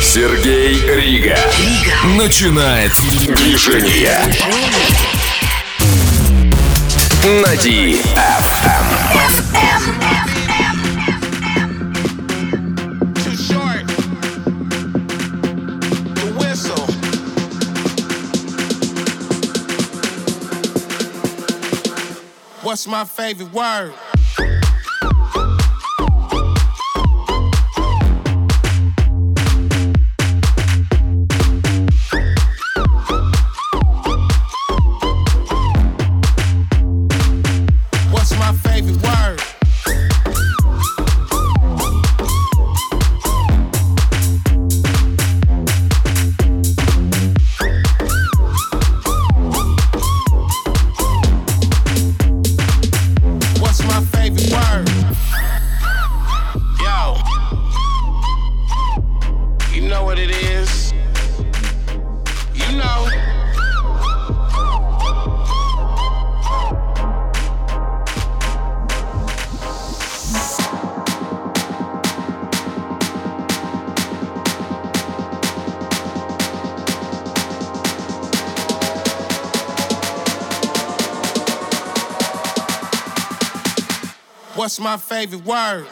Сергей Рига. Рига. Начинает движение. На What's my favorite word? What's my favorite word?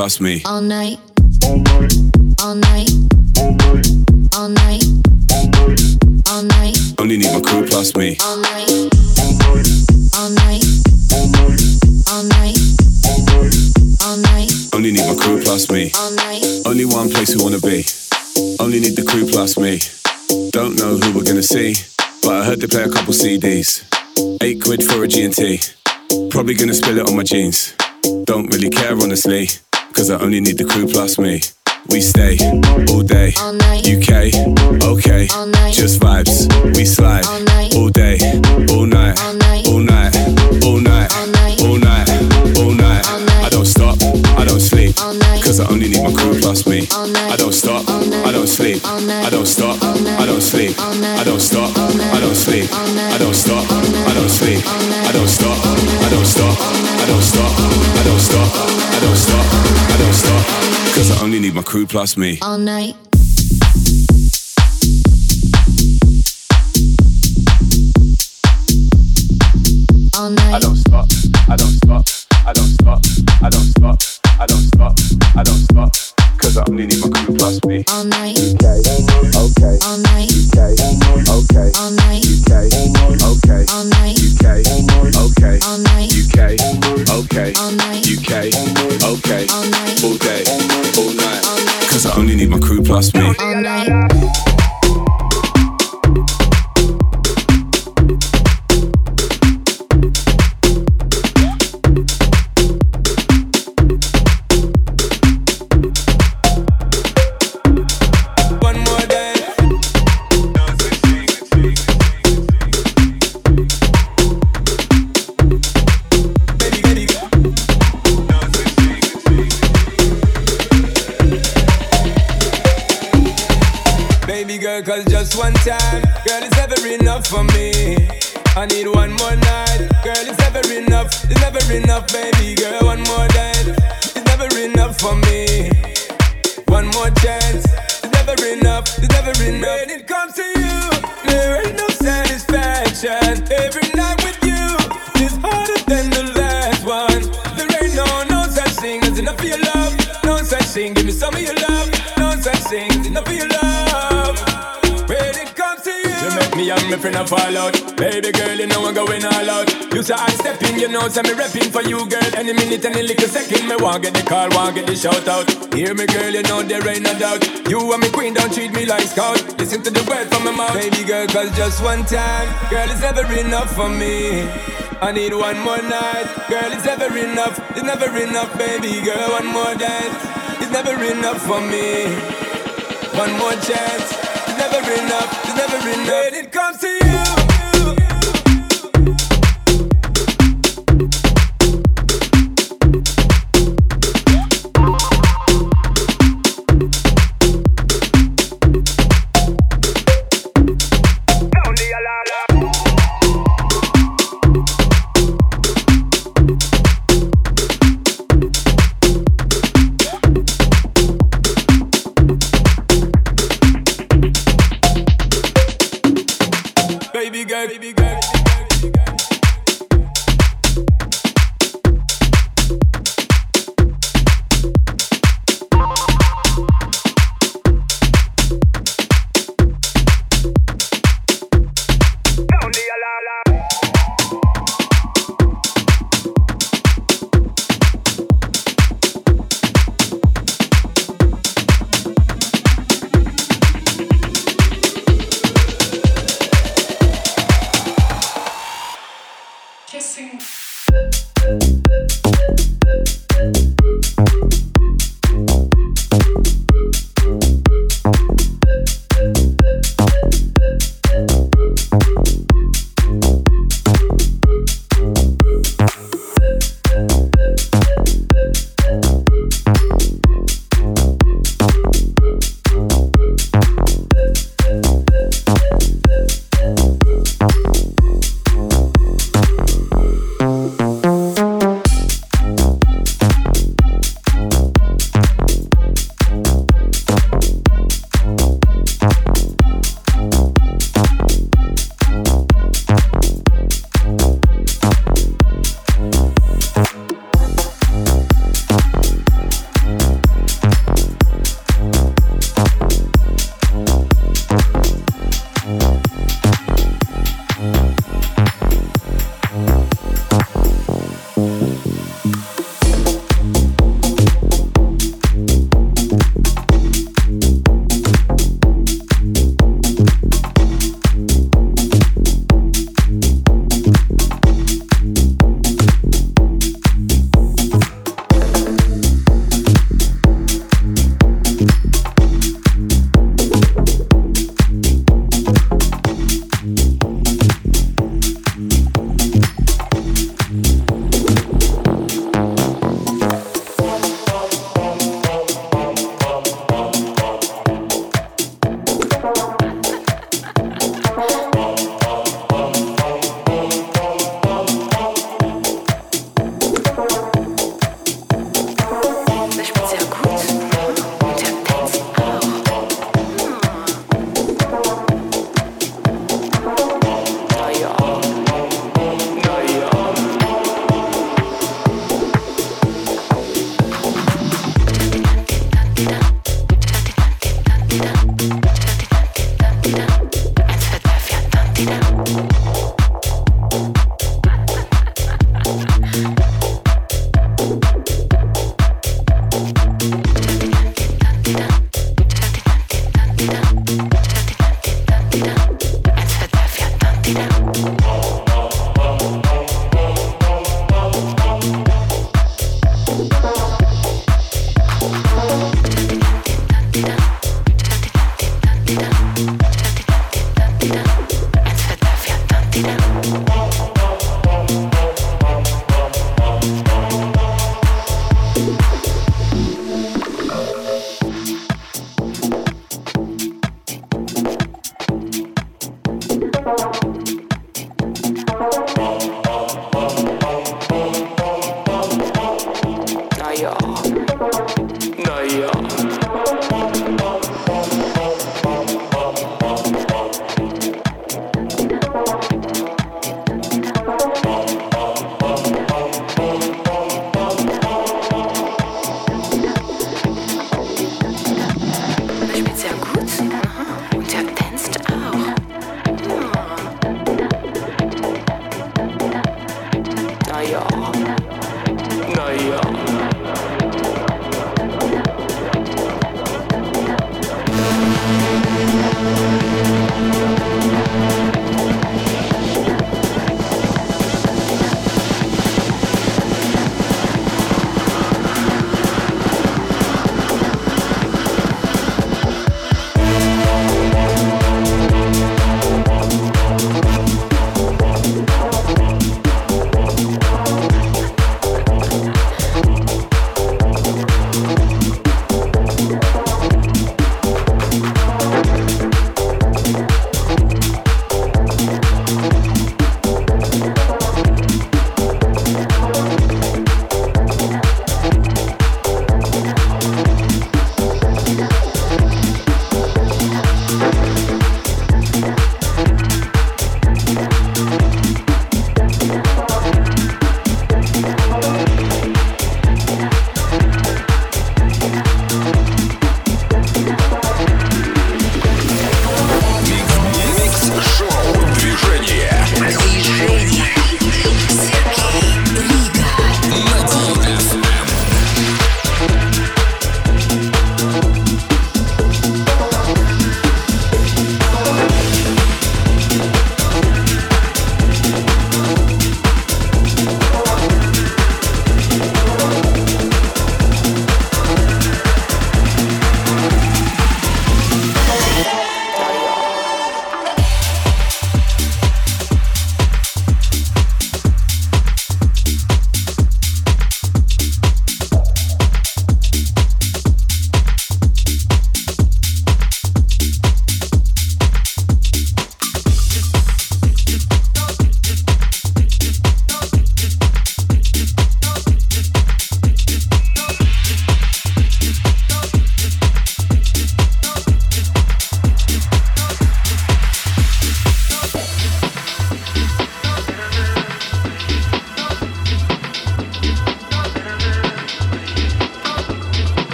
Plus me. All night. All night. All night. All night. All night. All night. Only need my crew plus me. All night. All night. All night. All night. All night. Only need my crew plus me. All night. Only one place we wanna be. Only need the crew plus me. Don't know who we're gonna see, but I heard they play a couple CDs. Eight quid for a G&T. Probably gonna spill it on my jeans. Don't really care honestly. Cause I only need the crew plus me. We stay all day, UK, okay, just vibes. We slide all, day, all night, all night, all night, all night, all night, all night, all night. I don't stop, I don't sleep, cause I only need my crew plus me. I don't stop, I don't sleep, I don't stop, I don't sleep, I don't stop, I don't sleep, I don't stop, I don't sleep, I don't stop, I don't stop, I don't stop, I don't stop. I don't stop, I only need my crew plus me. All night. All night. I don't stop. I don't stop. I don't stop. I don't stop. I don't stop. I don't I only need my crew plus me. All night. Okay. Okay. All night. Okay. Okay. All night. trust me. Know, say me repping for you, girl. Any minute, any little second, me want get the call, want get the shout out. Hear me, girl, you know there ain't no doubt. You and me queen, don't treat me like scout. Listen to the word from my mouth, baby girl, cause just one time, girl, it's never enough for me. I need one more night, girl, it's never enough. It's never enough, baby girl, one more dance. It's never enough for me. One more chance, it's never enough. It's never enough. When it comes to you.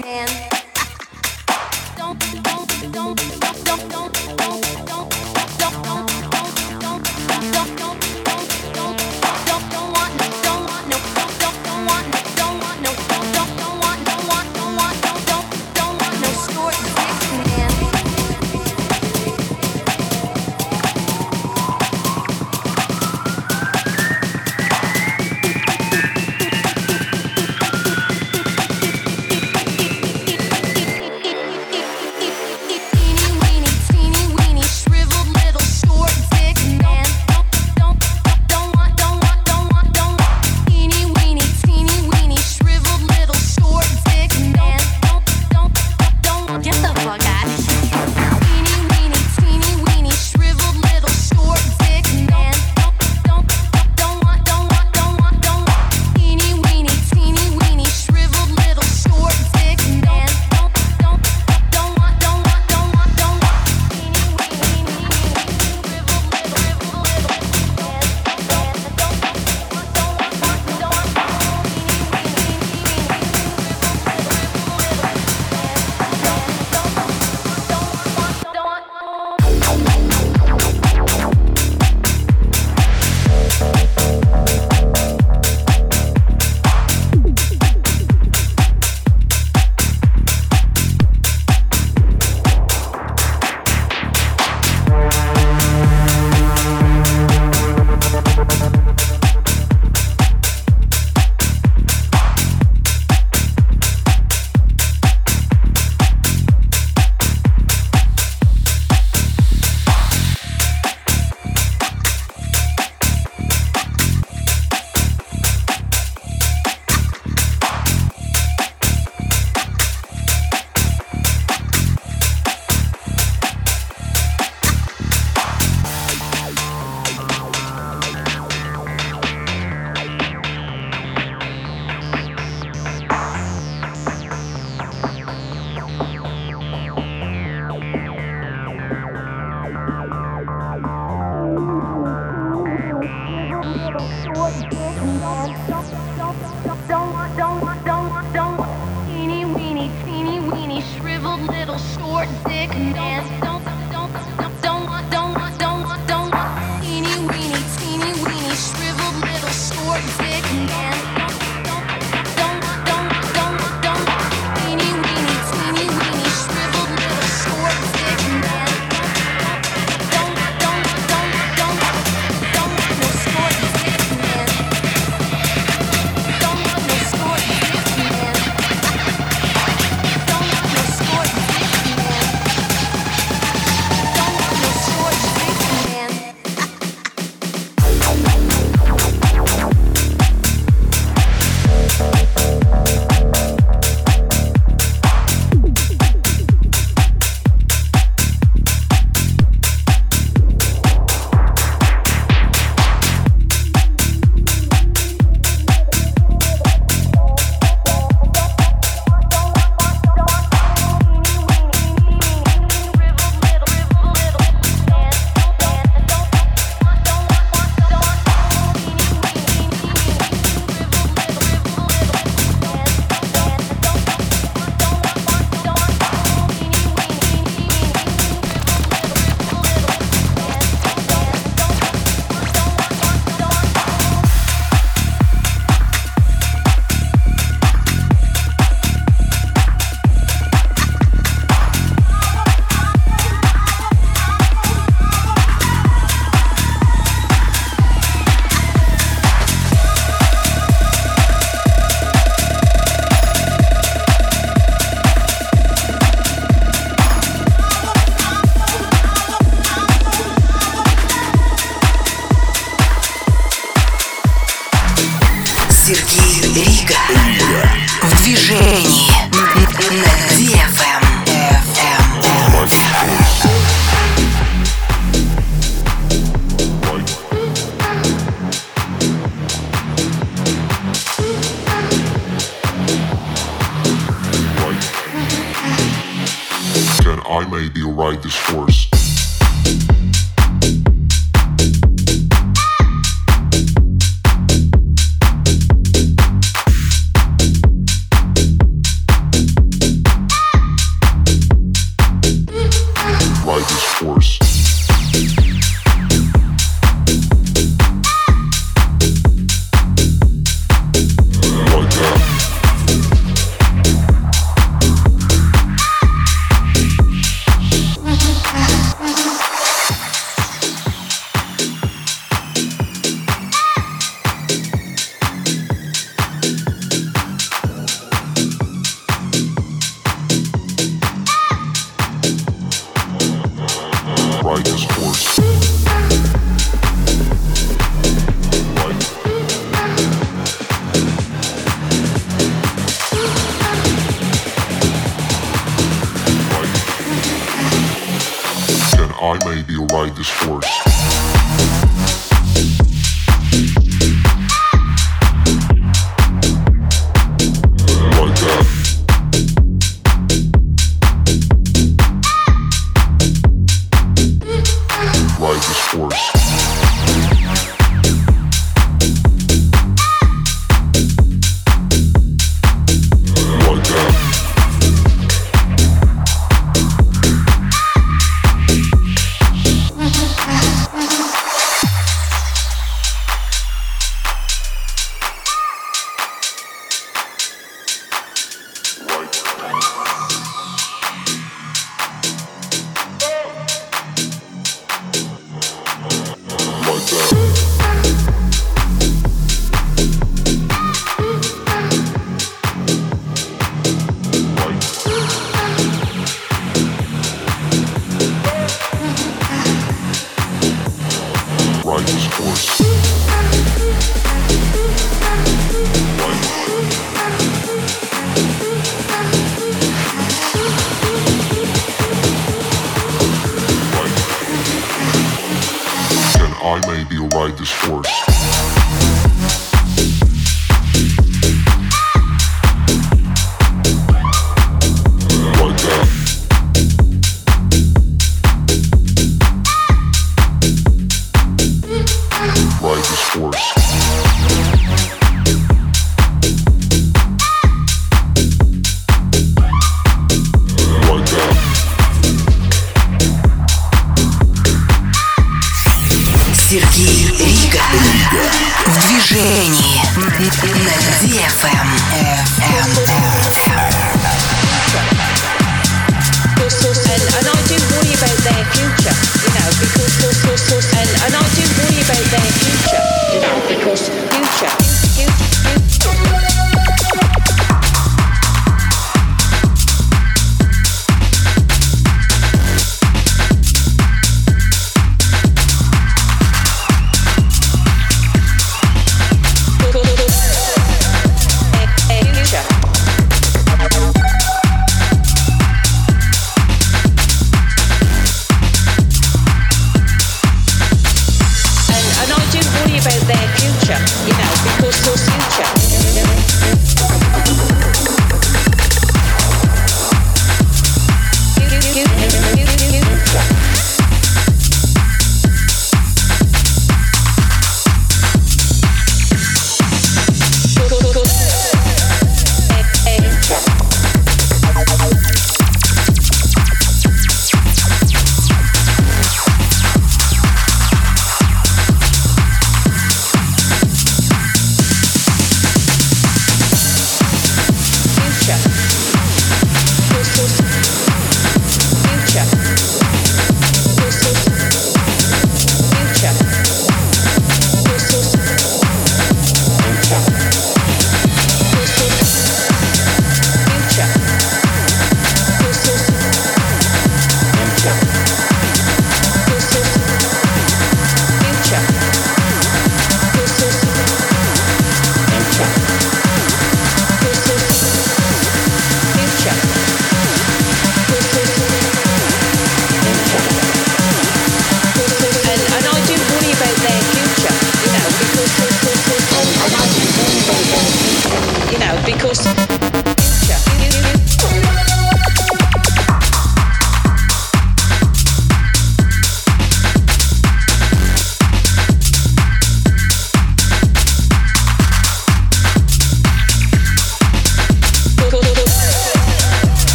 Man.